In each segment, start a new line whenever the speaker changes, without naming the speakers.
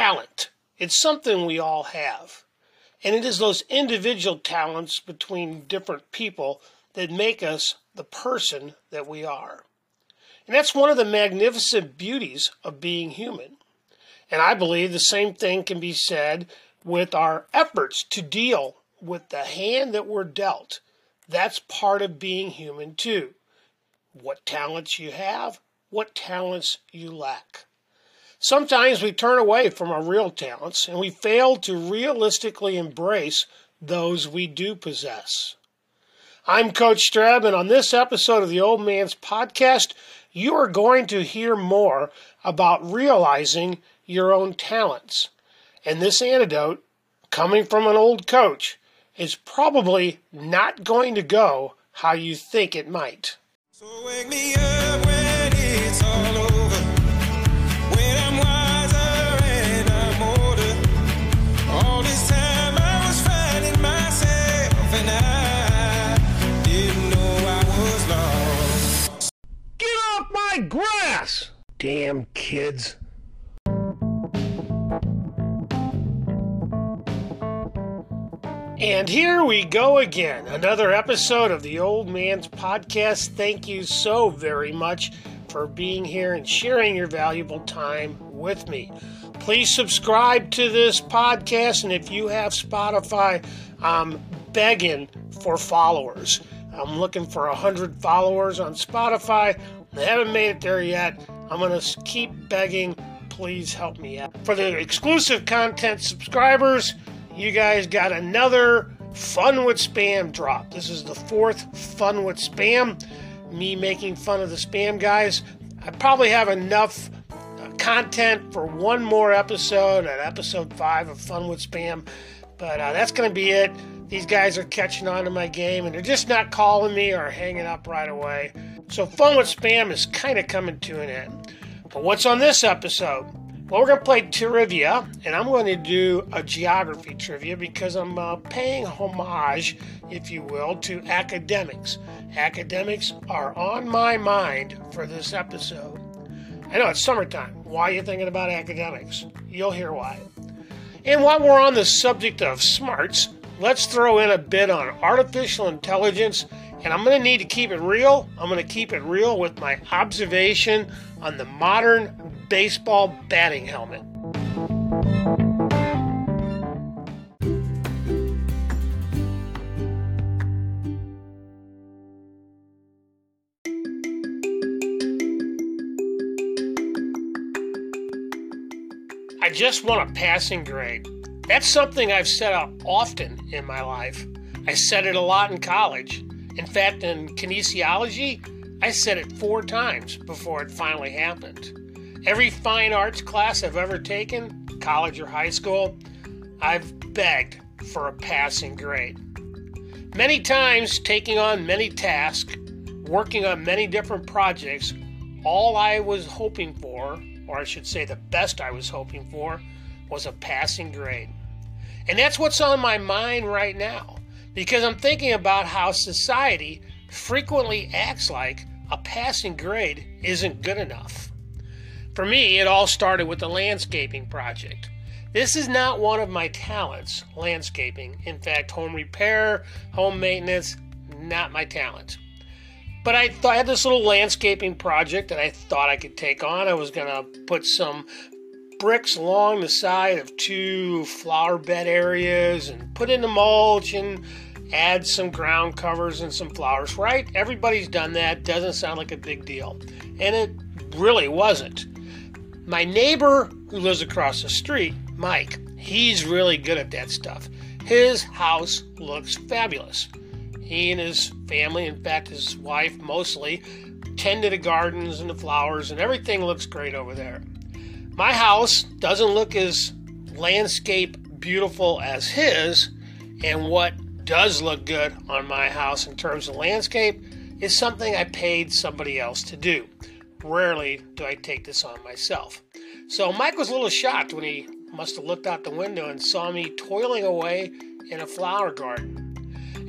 talent. It's something we all have. And it is those individual talents between different people that make us the person that we are. And that's one of the magnificent beauties of being human. And I believe the same thing can be said with our efforts to deal with the hand that we're dealt. That's part of being human too. What talents you have, what talents you lack. Sometimes we turn away from our real talents and we fail to realistically embrace those we do possess. I'm Coach Streb, and on this episode of the Old Man's Podcast, you are going to hear more about realizing your own talents. And this antidote, coming from an old coach, is probably not going to go how you think it might. So grass! Damn kids. And here we go again. Another episode of the Old Man's Podcast. Thank you so very much for being here and sharing your valuable time with me. Please subscribe to this podcast, and if you have Spotify, I'm begging for followers. I'm looking for 100 followers on Spotify. I haven't made it there yet. I'm going to keep begging. Please help me out. For the exclusive content subscribers, you guys got another Fun with Spam drop. This is the fourth Fun with Spam. Me making fun of the spam guys. I probably have enough uh, content for one more episode, at episode five of Fun with Spam. But uh, that's going to be it. These guys are catching on to my game and they're just not calling me or hanging up right away. So, Fun with Spam is kind of coming to an end. But what's on this episode? Well, we're going to play trivia, and I'm going to do a geography trivia because I'm uh, paying homage, if you will, to academics. Academics are on my mind for this episode. I know it's summertime. Why are you thinking about academics? You'll hear why. And while we're on the subject of smarts, let's throw in a bit on artificial intelligence and I'm going to need to keep it real. I'm going to keep it real with my observation on the modern baseball batting helmet. I just want a passing grade. That's something I've said out often in my life. I said it a lot in college. In fact, in kinesiology, I said it four times before it finally happened. Every fine arts class I've ever taken, college or high school, I've begged for a passing grade. Many times, taking on many tasks, working on many different projects, all I was hoping for, or I should say the best I was hoping for, was a passing grade. And that's what's on my mind right now because I'm thinking about how society frequently acts like a passing grade isn't good enough. For me, it all started with the landscaping project. This is not one of my talents, landscaping. In fact, home repair, home maintenance, not my talent. But I, th- I had this little landscaping project that I thought I could take on. I was going to put some bricks along the side of two flower bed areas and put in the mulch and add some ground covers and some flowers, right? Everybody's done that. Doesn't sound like a big deal. And it really wasn't. My neighbor who lives across the street, Mike, he's really good at that stuff. His house looks fabulous. He and his family, in fact, his wife mostly, tend to the gardens and the flowers, and everything looks great over there. My house doesn't look as landscape beautiful as his, and what does look good on my house in terms of landscape is something I paid somebody else to do. Rarely do I take this on myself. So Mike was a little shocked when he must have looked out the window and saw me toiling away in a flower garden.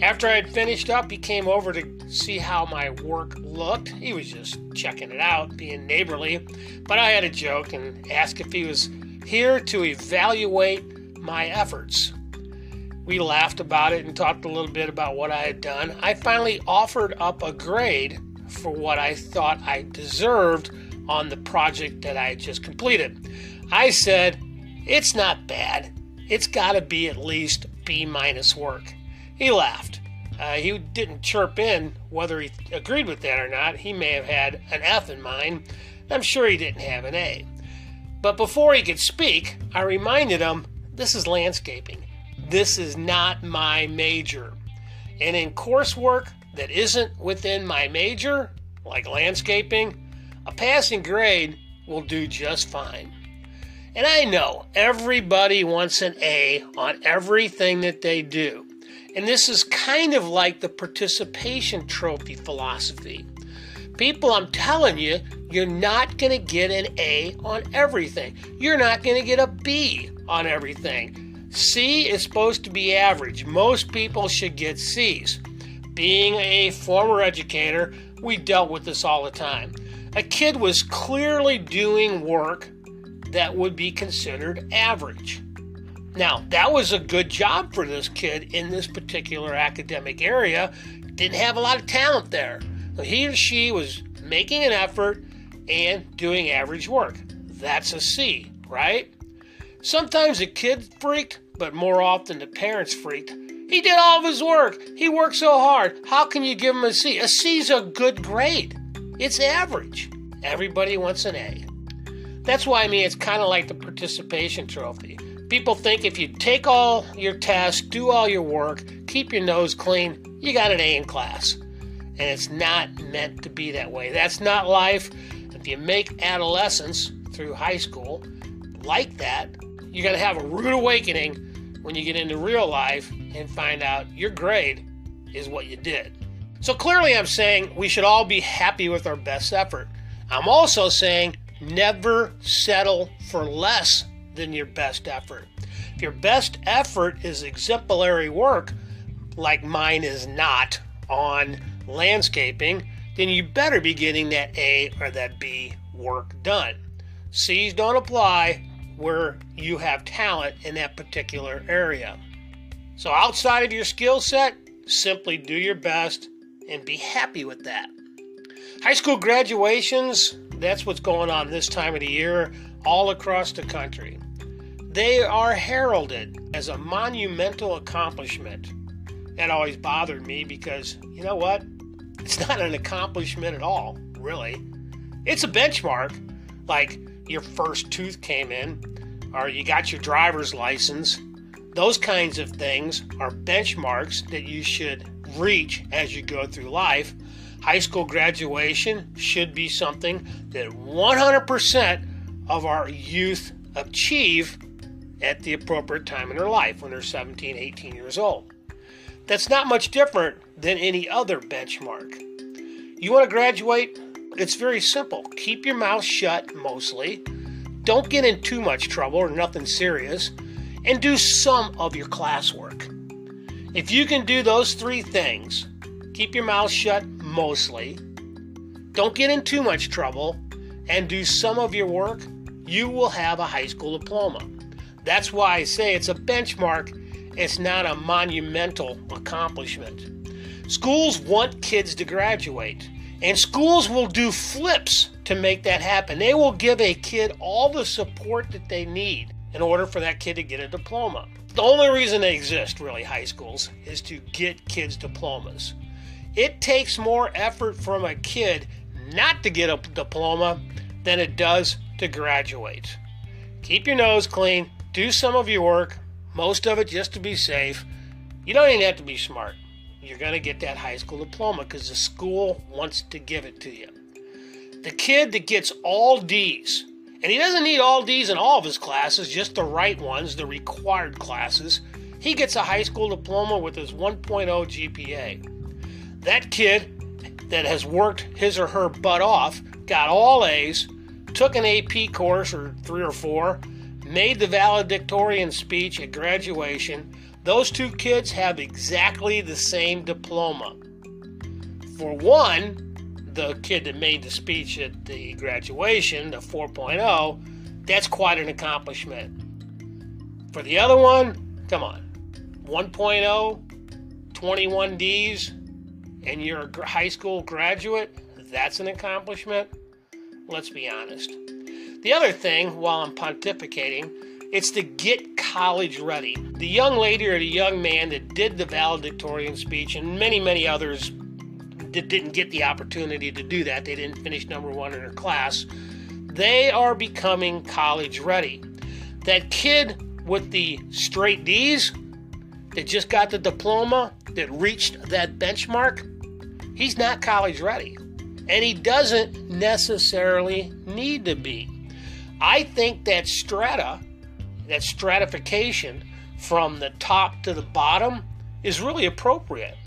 After I had finished up, he came over to see how my work looked. He was just checking it out, being neighborly. But I had a joke and asked if he was here to evaluate my efforts. We laughed about it and talked a little bit about what I had done. I finally offered up a grade for what I thought I deserved on the project that I had just completed. I said, It's not bad. It's got to be at least B minus work. He laughed. Uh, he didn't chirp in whether he agreed with that or not. He may have had an F in mind. I'm sure he didn't have an A. But before he could speak, I reminded him this is landscaping. This is not my major. And in coursework that isn't within my major, like landscaping, a passing grade will do just fine. And I know everybody wants an A on everything that they do. And this is kind of like the participation trophy philosophy. People, I'm telling you, you're not going to get an A on everything. You're not going to get a B on everything. C is supposed to be average. Most people should get C's. Being a former educator, we dealt with this all the time. A kid was clearly doing work that would be considered average. Now, that was a good job for this kid in this particular academic area. Didn't have a lot of talent there. So he or she was making an effort and doing average work. That's a C, right? Sometimes the kid freaked, but more often the parents freaked. He did all of his work. He worked so hard. How can you give him a C? A C's a good grade. It's average. Everybody wants an A. That's why I mean it's kind of like the participation trophy. People think if you take all your tests, do all your work, keep your nose clean, you got an A in class. And it's not meant to be that way. That's not life. If you make adolescence through high school like that, you're going to have a rude awakening when you get into real life and find out your grade is what you did. So clearly, I'm saying we should all be happy with our best effort. I'm also saying never settle for less than your best effort. If your best effort is exemplary work, like mine is not on landscaping, then you better be getting that A or that B work done. C's don't apply where you have talent in that particular area. So, outside of your skill set, simply do your best and be happy with that. High school graduations, that's what's going on this time of the year all across the country. They are heralded as a monumental accomplishment. That always bothered me because, you know what? It's not an accomplishment at all, really. It's a benchmark, like your first tooth came in, or you got your driver's license. Those kinds of things are benchmarks that you should reach as you go through life. High school graduation should be something that 100% of our youth achieve at the appropriate time in their life when they're 17, 18 years old. That's not much different than any other benchmark. You want to graduate? It's very simple. Keep your mouth shut mostly. Don't get in too much trouble or nothing serious. And do some of your classwork. If you can do those three things, keep your mouth shut mostly, don't get in too much trouble, and do some of your work, you will have a high school diploma. That's why I say it's a benchmark, it's not a monumental accomplishment. Schools want kids to graduate, and schools will do flips to make that happen. They will give a kid all the support that they need in order for that kid to get a diploma. The only reason they exist, really, high schools, is to get kids diplomas. It takes more effort from a kid not to get a diploma than it does to graduate. Keep your nose clean, do some of your work, most of it just to be safe. You don't even have to be smart. You're going to get that high school diploma because the school wants to give it to you. The kid that gets all D's, and he doesn't need all D's in all of his classes, just the right ones, the required classes, he gets a high school diploma with his 1.0 GPA. That kid that has worked his or her butt off, got all A's, took an AP course or three or four, made the valedictorian speech at graduation, those two kids have exactly the same diploma. For one, the kid that made the speech at the graduation, the 4.0, That's quite an accomplishment. For the other one, come on. 1.0, 21 Ds, and you're a high school graduate, that's an accomplishment. Let's be honest. The other thing, while I'm pontificating, it's to get college ready. The young lady or the young man that did the valedictorian speech, and many, many others that didn't get the opportunity to do that, they didn't finish number one in their class, they are becoming college ready. That kid with the straight D's that just got the diploma, that reached that benchmark, he's not college ready. And he doesn't necessarily need to be. I think that strata, that stratification from the top to the bottom, is really appropriate.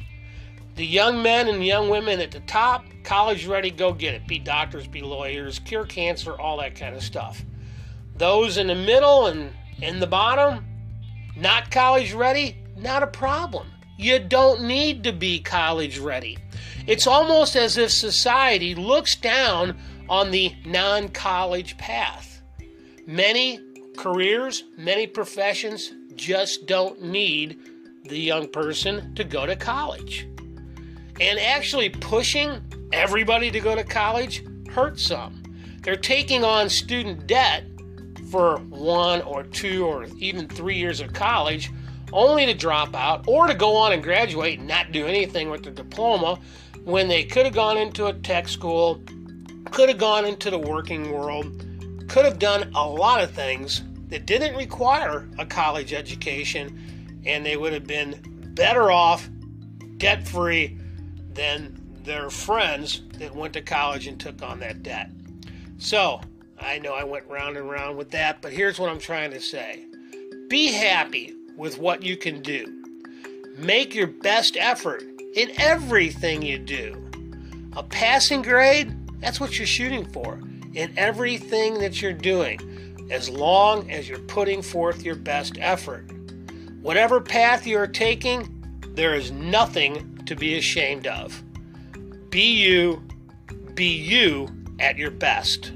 The young men and young women at the top, college ready, go get it. Be doctors, be lawyers, cure cancer, all that kind of stuff. Those in the middle and in the bottom, not college ready, not a problem. You don't need to be college ready. It's almost as if society looks down on the non college path. Many careers, many professions just don't need the young person to go to college. And actually pushing everybody to go to college hurts some. They're taking on student debt for one or two or even three years of college only to drop out or to go on and graduate and not do anything with their diploma when they could have gone into a tech school, could have gone into the working world, could have done a lot of things that didn't require a college education, and they would have been better off debt free than their friends that went to college and took on that debt. So, I know I went round and round with that, but here's what I'm trying to say be happy with what you can do. Make your best effort in everything you do. A passing grade, that's what you're shooting for in everything that you're doing, as long as you're putting forth your best effort. Whatever path you are taking, there is nothing to be ashamed of. Be you, be you at your best.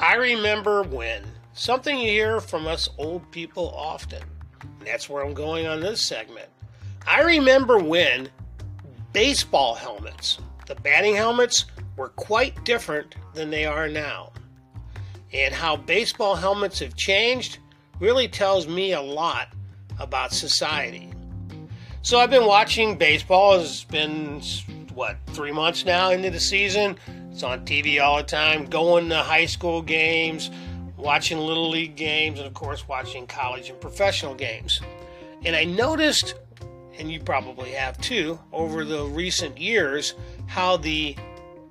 I remember when. Something you hear from us old people often. And that's where I'm going on this segment. I remember when baseball helmets, the batting helmets, were quite different than they are now. And how baseball helmets have changed really tells me a lot about society. So I've been watching baseball. It's been, what, three months now into the season. It's on TV all the time, going to high school games, watching little league games, and of course, watching college and professional games. And I noticed, and you probably have too, over the recent years, how the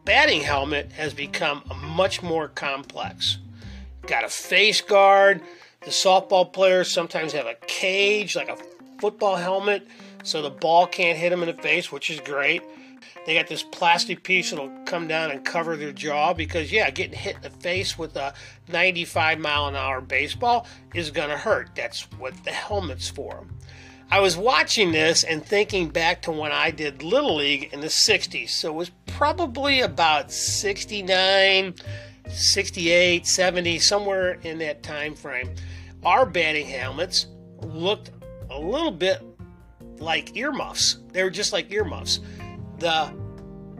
batting helmet has become much more complex. Got a face guard. The softball players sometimes have a cage, like a football helmet, so the ball can't hit them in the face, which is great. They got this plastic piece that'll come down and cover their jaw because, yeah, getting hit in the face with a 95 mile an hour baseball is going to hurt. That's what the helmet's for. I was watching this and thinking back to when I did Little League in the 60s. So it was probably about 69, 68, 70, somewhere in that time frame. Our batting helmets looked a little bit like earmuffs. They were just like earmuffs the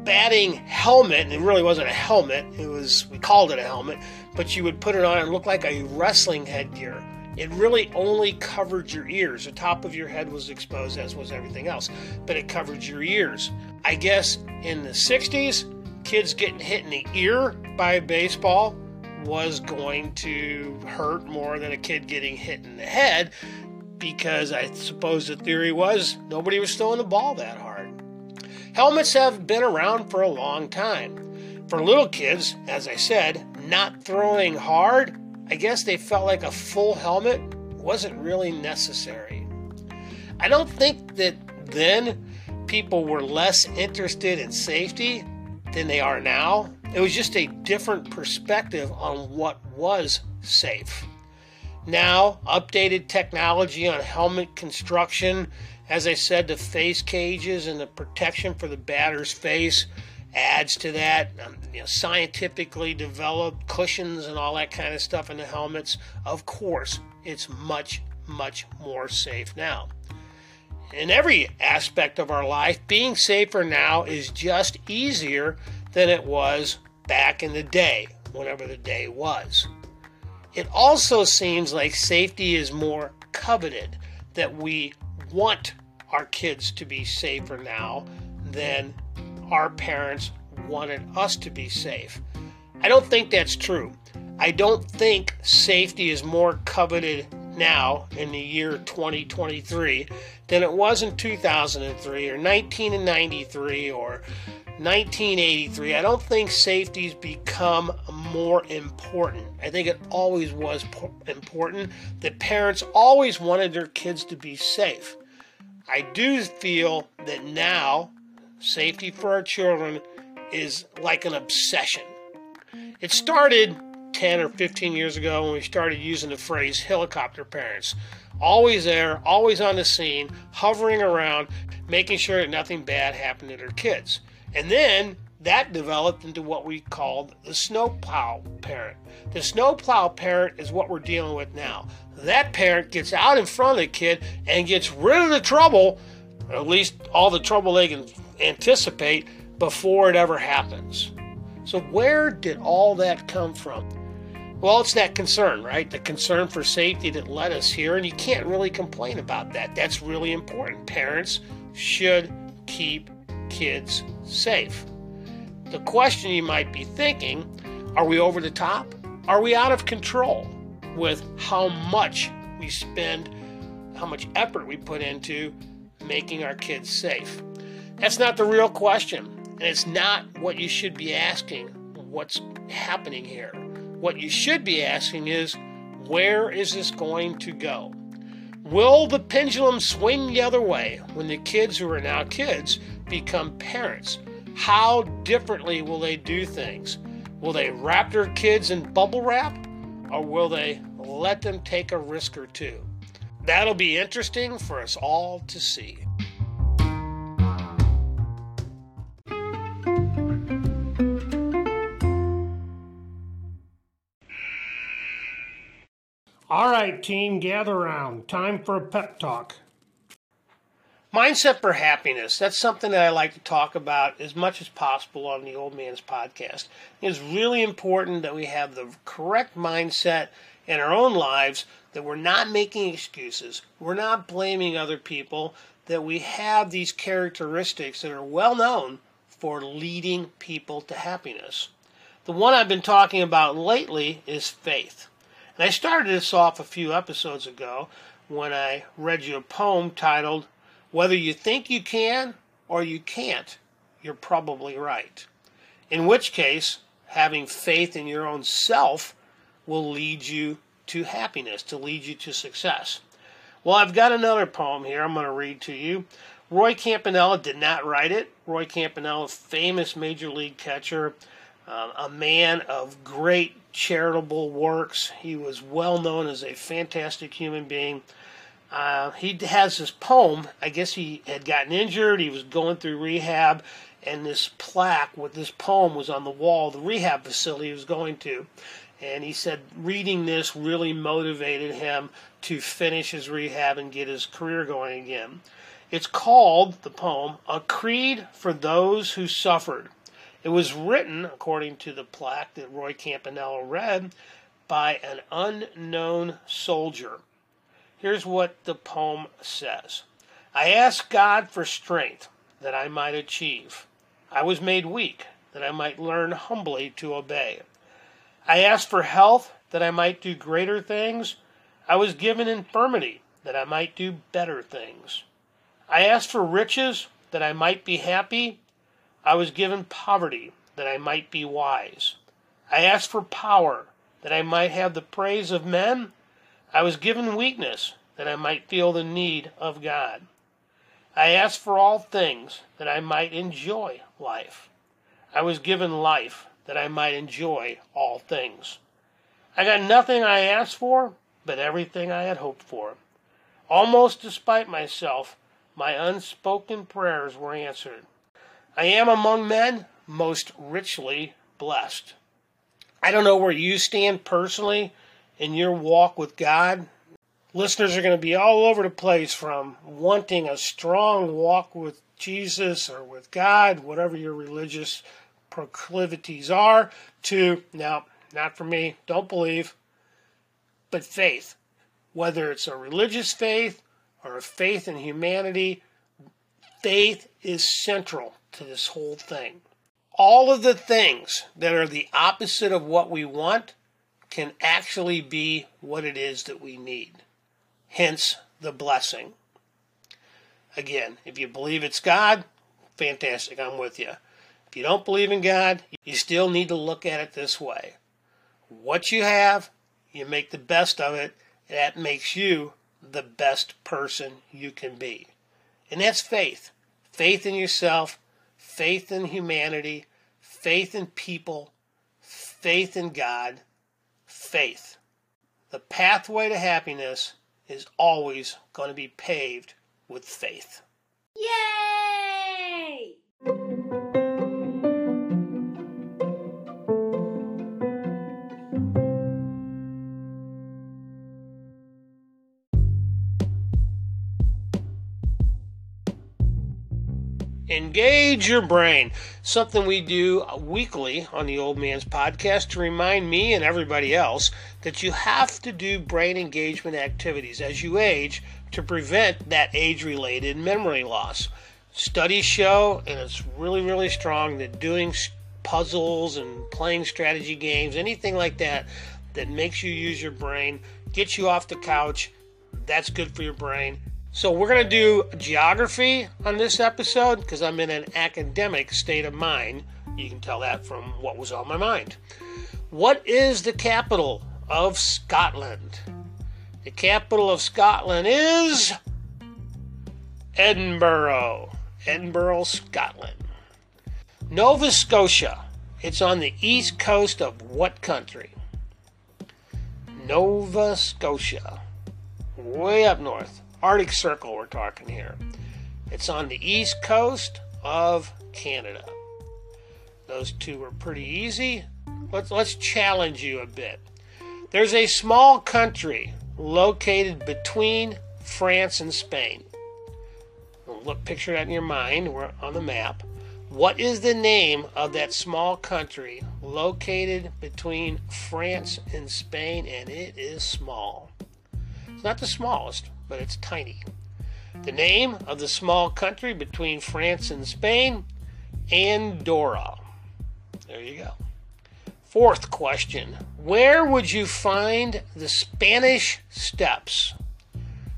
batting helmet, and it really wasn't a helmet, it was, we called it a helmet, but you would put it on and look like a wrestling headgear. It really only covered your ears. The top of your head was exposed, as was everything else, but it covered your ears. I guess in the 60s, kids getting hit in the ear by a baseball was going to hurt more than a kid getting hit in the head because I suppose the theory was nobody was throwing the ball that hard. Helmets have been around for a long time. For little kids, as I said, not throwing hard, I guess they felt like a full helmet wasn't really necessary. I don't think that then people were less interested in safety than they are now. It was just a different perspective on what was safe. Now, updated technology on helmet construction, as I said, the face cages and the protection for the batter's face adds to that. Um, you know, scientifically developed cushions and all that kind of stuff in the helmets. Of course, it's much, much more safe now. In every aspect of our life, being safer now is just easier than it was back in the day, whenever the day was. It also seems like safety is more coveted, that we want our kids to be safer now than our parents wanted us to be safe. I don't think that's true. I don't think safety is more coveted now in the year 2023 than it was in 2003 or 1993 or 1983. I don't think safety's become more important. I think it always was important that parents always wanted their kids to be safe. I do feel that now safety for our children is like an obsession. It started 10 or 15 years ago when we started using the phrase helicopter parents. Always there, always on the scene, hovering around, making sure that nothing bad happened to their kids. And then that developed into what we called the snowplow parent. The snowplow parent is what we're dealing with now. That parent gets out in front of the kid and gets rid of the trouble, at least all the trouble they can anticipate, before it ever happens. So, where did all that come from? Well, it's that concern, right? The concern for safety that led us here, and you can't really complain about that. That's really important. Parents should keep kids safe. The question you might be thinking are we over the top? Are we out of control with how much we spend, how much effort we put into making our kids safe? That's not the real question. And it's not what you should be asking what's happening here. What you should be asking is where is this going to go? Will the pendulum swing the other way when the kids who are now kids become parents? How differently will they do things? Will they wrap their kids in bubble wrap or will they let them take a risk or two? That'll be interesting for us all to see. All right, team, gather around. Time for a pep talk. Mindset for happiness. That's something that I like to talk about as much as possible on the Old Man's podcast. It's really important that we have the correct mindset in our own lives, that we're not making excuses, we're not blaming other people, that we have these characteristics that are well known for leading people to happiness. The one I've been talking about lately is faith. And I started this off a few episodes ago when I read you a poem titled, Whether You Think You Can or You Can't, You're Probably Right. In which case, having faith in your own self will lead you to happiness, to lead you to success. Well, I've got another poem here I'm going to read to you. Roy Campanella did not write it. Roy Campanella, famous major league catcher, uh, a man of great charitable works. He was well known as a fantastic human being. Uh, he has this poem. I guess he had gotten injured. He was going through rehab, and this plaque with this poem was on the wall of the rehab facility he was going to. And he said reading this really motivated him to finish his rehab and get his career going again. It's called, the poem, A Creed for Those Who Suffered. It was written, according to the plaque that Roy Campanella read, by an unknown soldier. Here's what the poem says I asked God for strength that I might achieve. I was made weak that I might learn humbly to obey. I asked for health that I might do greater things. I was given infirmity that I might do better things. I asked for riches that I might be happy. I was given poverty that I might be wise. I asked for power that I might have the praise of men. I was given weakness that I might feel the need of God. I asked for all things that I might enjoy life. I was given life that I might enjoy all things. I got nothing I asked for, but everything I had hoped for. Almost despite myself, my unspoken prayers were answered. I am among men most richly blessed. I don't know where you stand personally in your walk with God. Listeners are going to be all over the place from wanting a strong walk with Jesus or with God, whatever your religious proclivities are, to, now, not for me, don't believe, but faith. Whether it's a religious faith or a faith in humanity, faith is central to this whole thing. All of the things that are the opposite of what we want can actually be what it is that we need. Hence the blessing. Again, if you believe it's God, fantastic, I'm with you. If you don't believe in God, you still need to look at it this way. What you have, you make the best of it, that makes you the best person you can be. And that's faith. Faith in yourself, faith in humanity, faith in people, faith in God, faith. The pathway to happiness is always going to be paved with faith.
Yay!
Engage your brain. Something we do weekly on the Old Man's Podcast to remind me and everybody else that you have to do brain engagement activities as you age to prevent that age related memory loss. Studies show, and it's really, really strong, that doing puzzles and playing strategy games, anything like that, that makes you use your brain, gets you off the couch, that's good for your brain so we're going to do geography on this episode because I'm in an academic state of mind. You can tell that from what was on my mind. What is the capital of Scotland? The capital of Scotland is Edinburgh. Edinburgh, Scotland. Nova Scotia. It's on the east coast of what country? Nova Scotia. Way up north. Arctic Circle, we're talking here. It's on the east coast of Canada. Those two are pretty easy. Let's, let's challenge you a bit. There's a small country located between France and Spain. Look, picture that in your mind. We're on the map. What is the name of that small country located between France and Spain? And it is small. It's not the smallest, but it's tiny. The name of the small country between France and Spain? Andorra. There you go. Fourth question Where would you find the Spanish Steps?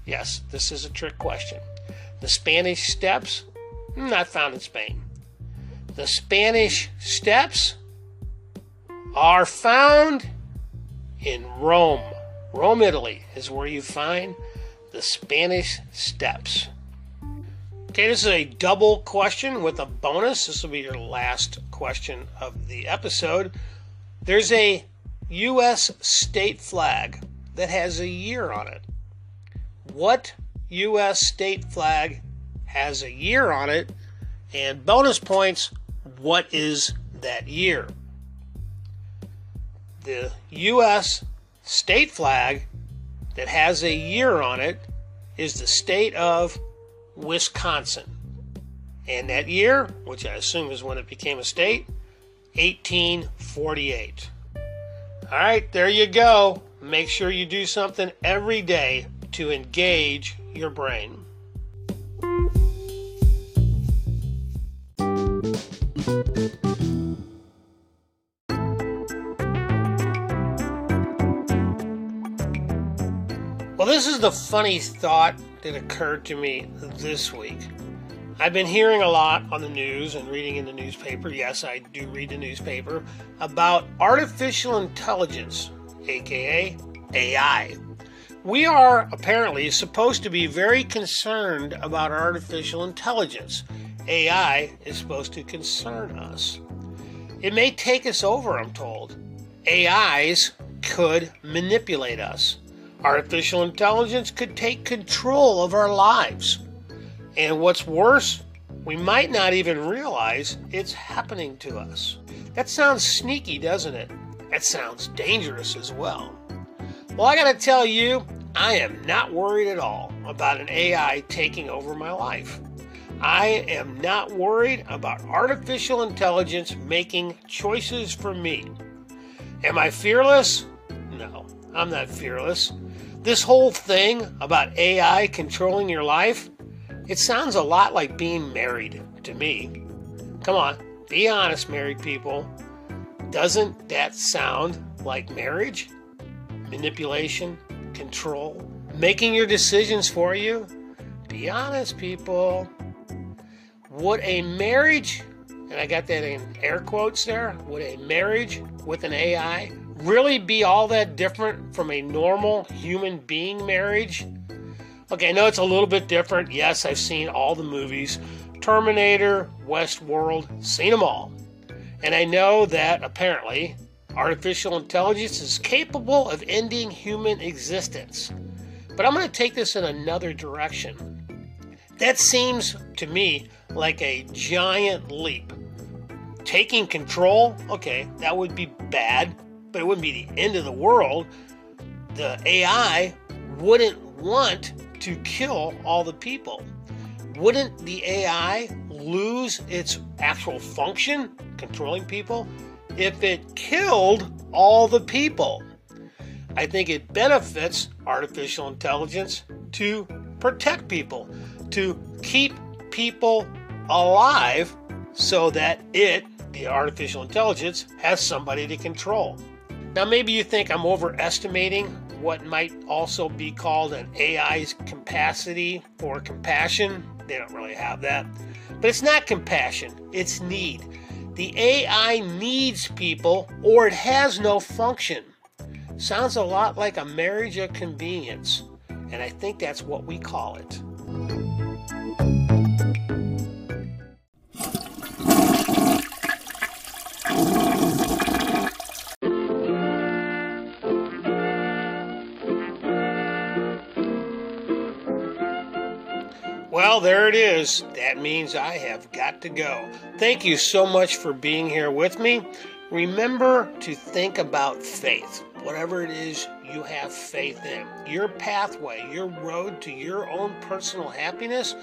Yes, this is a trick question. The Spanish Steps? Not found in Spain. The Spanish Steps are found in Rome. Rome, Italy is where you find the Spanish Steps. Okay, this is a double question with a bonus. This will be your last question of the episode. There's a U.S. state flag that has a year on it. What U.S. state flag has a year on it? And bonus points, what is that year? The U.S. state flag that has a year on it is the state of Wisconsin. And that year, which I assume is when it became a state, 1848. All right, there you go. Make sure you do something every day to engage your brain. Is the funny thought that occurred to me this week. I've been hearing a lot on the news and reading in the newspaper. Yes, I do read the newspaper about artificial intelligence, aka AI. We are apparently supposed to be very concerned about artificial intelligence. AI is supposed to concern us. It may take us over, I'm told. AIs could manipulate us. Artificial intelligence could take control of our lives. And what's worse, we might not even realize it's happening to us. That sounds sneaky, doesn't it? That sounds dangerous as well. Well, I gotta tell you, I am not worried at all about an AI taking over my life. I am not worried about artificial intelligence making choices for me. Am I fearless? No, I'm not fearless. This whole thing about AI controlling your life, it sounds a lot like being married to me. Come on, be honest, married people. Doesn't that sound like marriage? Manipulation, control, making your decisions for you? Be honest, people. Would a marriage, and I got that in air quotes there, would a marriage with an AI really be all that different from a normal human being marriage? Okay, I know it's a little bit different. Yes, I've seen all the movies Terminator, Westworld, seen them all. And I know that apparently artificial intelligence is capable of ending human existence. But I'm going to take this in another direction. That seems to me like a giant leap. Taking control, okay, that would be bad, but it wouldn't be the end of the world. The AI wouldn't want to kill all the people. Wouldn't the AI lose its actual function, controlling people, if it killed all the people? I think it benefits artificial intelligence to protect people to keep people alive so that it, the artificial intelligence, has somebody to control. Now, maybe you think I'm overestimating what might also be called an AI's capacity for compassion. They don't really have that. But it's not compassion, it's need. The AI needs people or it has no function. Sounds a lot like a marriage of convenience, and I think that's what we call it. There it is. That means I have got to go. Thank you so much for being here with me. Remember to think about faith, whatever it is you have faith in. Your pathway, your road to your own personal happiness,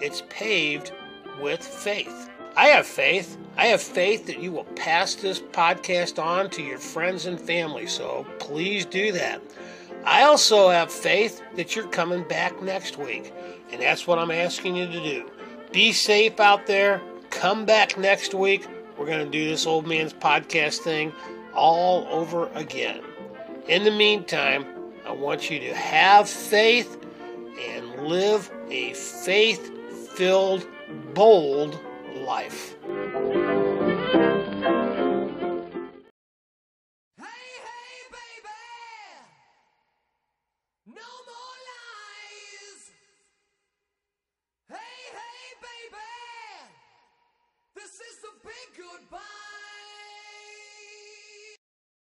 it's paved with faith. I have faith. I have faith that you will pass this podcast on to your friends and family, so please do that. I also have faith that you're coming back next week, and that's what I'm asking you to do. Be safe out there. Come back next week. We're going to do this old man's podcast thing all over again. In the meantime, I want you to have faith and live a faith filled, bold life.